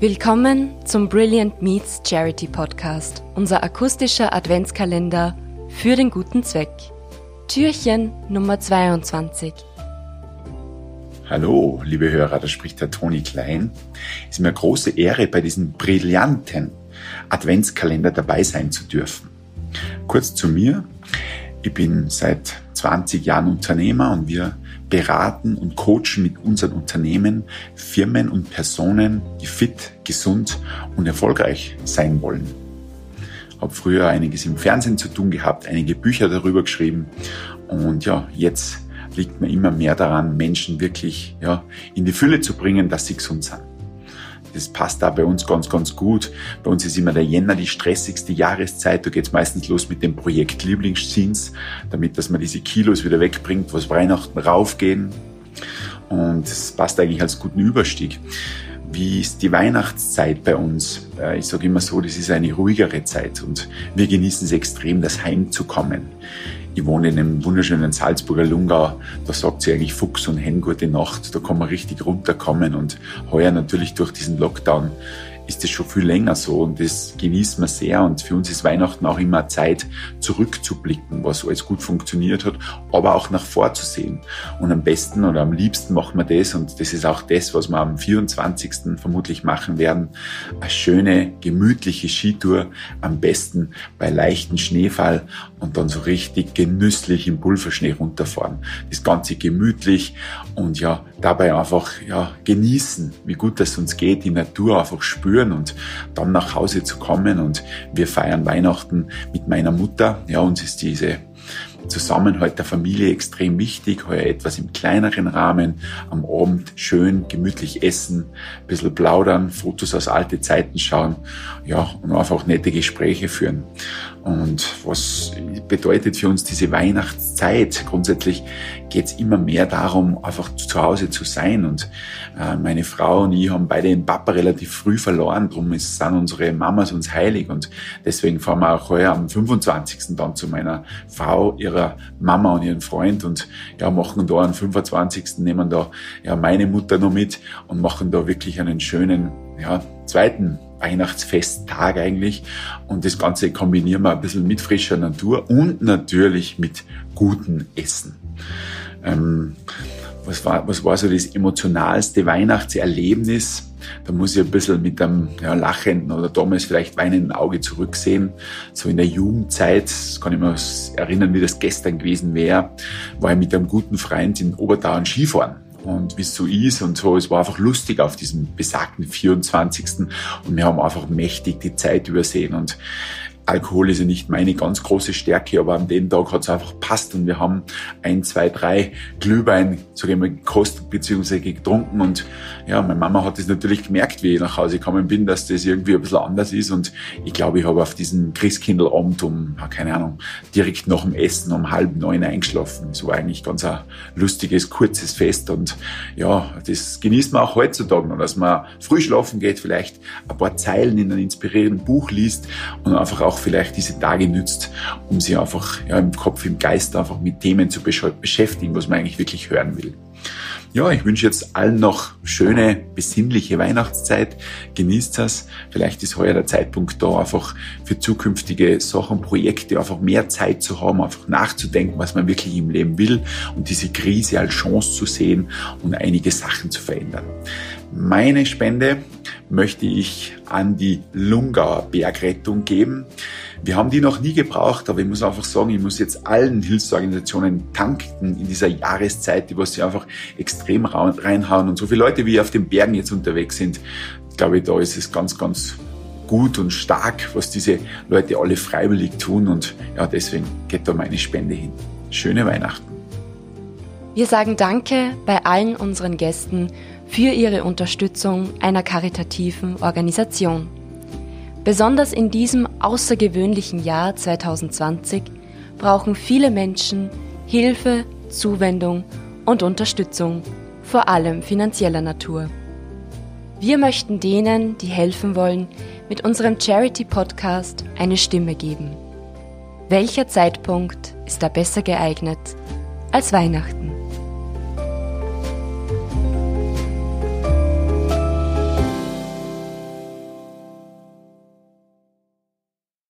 Willkommen zum Brilliant Meets Charity Podcast, unser akustischer Adventskalender für den guten Zweck. Türchen Nummer 22. Hallo, liebe Hörer, da spricht der Toni Klein. Es ist mir eine große Ehre, bei diesem brillanten Adventskalender dabei sein zu dürfen. Kurz zu mir. Ich bin seit 20 Jahren Unternehmer und wir beraten und coachen mit unseren Unternehmen Firmen und Personen, die fit, gesund und erfolgreich sein wollen. Habe früher einiges im Fernsehen zu tun gehabt, einige Bücher darüber geschrieben und ja, jetzt liegt mir immer mehr daran, Menschen wirklich ja, in die Fülle zu bringen, dass sie gesund sind. Das passt da bei uns ganz, ganz gut. Bei uns ist immer der Jänner die stressigste Jahreszeit. Da geht's meistens los mit dem Projekt Lieblingsjeans, damit dass man diese Kilos wieder wegbringt, was Weihnachten raufgehen. Und das passt eigentlich als guten Überstieg. Wie ist die Weihnachtszeit bei uns? Äh, ich sage immer so, das ist eine ruhigere Zeit und wir genießen es extrem, das Heimzukommen. Ich wohne in einem wunderschönen Salzburger Lungau. Da sagt sie eigentlich Fuchs und Hen gute Nacht. Da kann man richtig runterkommen und heuer natürlich durch diesen Lockdown ist es schon viel länger so und das genießen wir sehr. Und für uns ist Weihnachten auch immer Zeit, zurückzublicken, was alles gut funktioniert hat, aber auch nach vorzusehen. Und am besten oder am liebsten machen wir das und das ist auch das, was wir am 24. vermutlich machen werden. Eine schöne, gemütliche Skitour, am besten bei leichten Schneefall und dann so richtig genüsslich im Pulverschnee runterfahren. Das Ganze gemütlich und ja, dabei einfach ja, genießen, wie gut es uns geht, die Natur einfach spüren spüren und dann nach Hause zu kommen. Und wir feiern Weihnachten mit meiner Mutter. Ja, uns ist diese Zusammenhalt der Familie extrem wichtig. Heuer etwas im kleineren Rahmen. Am Abend schön gemütlich essen, ein bisschen plaudern, Fotos aus alte Zeiten schauen. Ja, und einfach nette Gespräche führen. Und was bedeutet für uns diese Weihnachtszeit? Grundsätzlich geht es immer mehr darum, einfach zu Hause zu sein. Und äh, meine Frau und ich haben beide den Papa relativ früh verloren. Darum sind unsere Mamas uns heilig. Und deswegen fahren wir auch heuer am 25. dann zu meiner Frau, ihrer Mama und ihren Freund und ja, machen da am 25. nehmen da ja meine Mutter noch mit und machen da wirklich einen schönen ja, zweiten Weihnachtsfesttag eigentlich. Und das Ganze kombinieren wir ein bisschen mit frischer Natur und natürlich mit gutem Essen. Ähm, was, war, was war so das emotionalste Weihnachtserlebnis? Da muss ich ein bisschen mit einem ja, lachenden oder damals vielleicht weinenden Auge zurücksehen. So in der Jugendzeit, kann ich mich erinnern, wie das gestern gewesen wäre, war ich mit einem guten Freund in Obertauern Skifahren und wie es so ist und so. Es war einfach lustig auf diesem besagten 24. Und wir haben einfach mächtig die Zeit übersehen und Alkohol ist ja nicht meine ganz große Stärke, aber an dem Tag hat es einfach passt und wir haben ein, zwei, drei Glühwein, ich mal, gekostet bzw. getrunken und ja, meine Mama hat das natürlich gemerkt, wie ich nach Hause gekommen bin, dass das irgendwie ein bisschen anders ist und ich glaube, ich habe auf diesen Christkindlabend um, keine Ahnung, direkt nach dem Essen um halb neun eingeschlafen. Es war eigentlich ganz ein lustiges, kurzes Fest und ja, das genießt man auch heutzutage noch, dass man früh schlafen geht, vielleicht ein paar Zeilen in einem inspirierenden Buch liest und einfach auch vielleicht diese Tage nützt, um sich einfach ja, im Kopf, im Geist einfach mit Themen zu beschäftigen, was man eigentlich wirklich hören will. Ja, ich wünsche jetzt allen noch schöne, besinnliche Weihnachtszeit. Genießt das. Vielleicht ist heuer der Zeitpunkt da, einfach für zukünftige Sachen, Projekte einfach mehr Zeit zu haben, einfach nachzudenken, was man wirklich im Leben will und diese Krise als Chance zu sehen und einige Sachen zu verändern. Meine Spende möchte ich an die Lungauer Bergrettung geben. Wir haben die noch nie gebraucht, aber ich muss einfach sagen, ich muss jetzt allen Hilfsorganisationen danken in dieser Jahreszeit, die was sie einfach extrem reinhauen und so viele Leute, wie auf den Bergen jetzt unterwegs sind. Ich glaube, da ist es ganz, ganz gut und stark, was diese Leute alle freiwillig tun und ja, deswegen geht da meine Spende hin. Schöne Weihnachten. Wir sagen Danke bei allen unseren Gästen für ihre Unterstützung einer karitativen Organisation. Besonders in diesem außergewöhnlichen Jahr 2020 brauchen viele Menschen Hilfe, Zuwendung und Unterstützung, vor allem finanzieller Natur. Wir möchten denen, die helfen wollen, mit unserem Charity-Podcast eine Stimme geben. Welcher Zeitpunkt ist da besser geeignet als Weihnachten?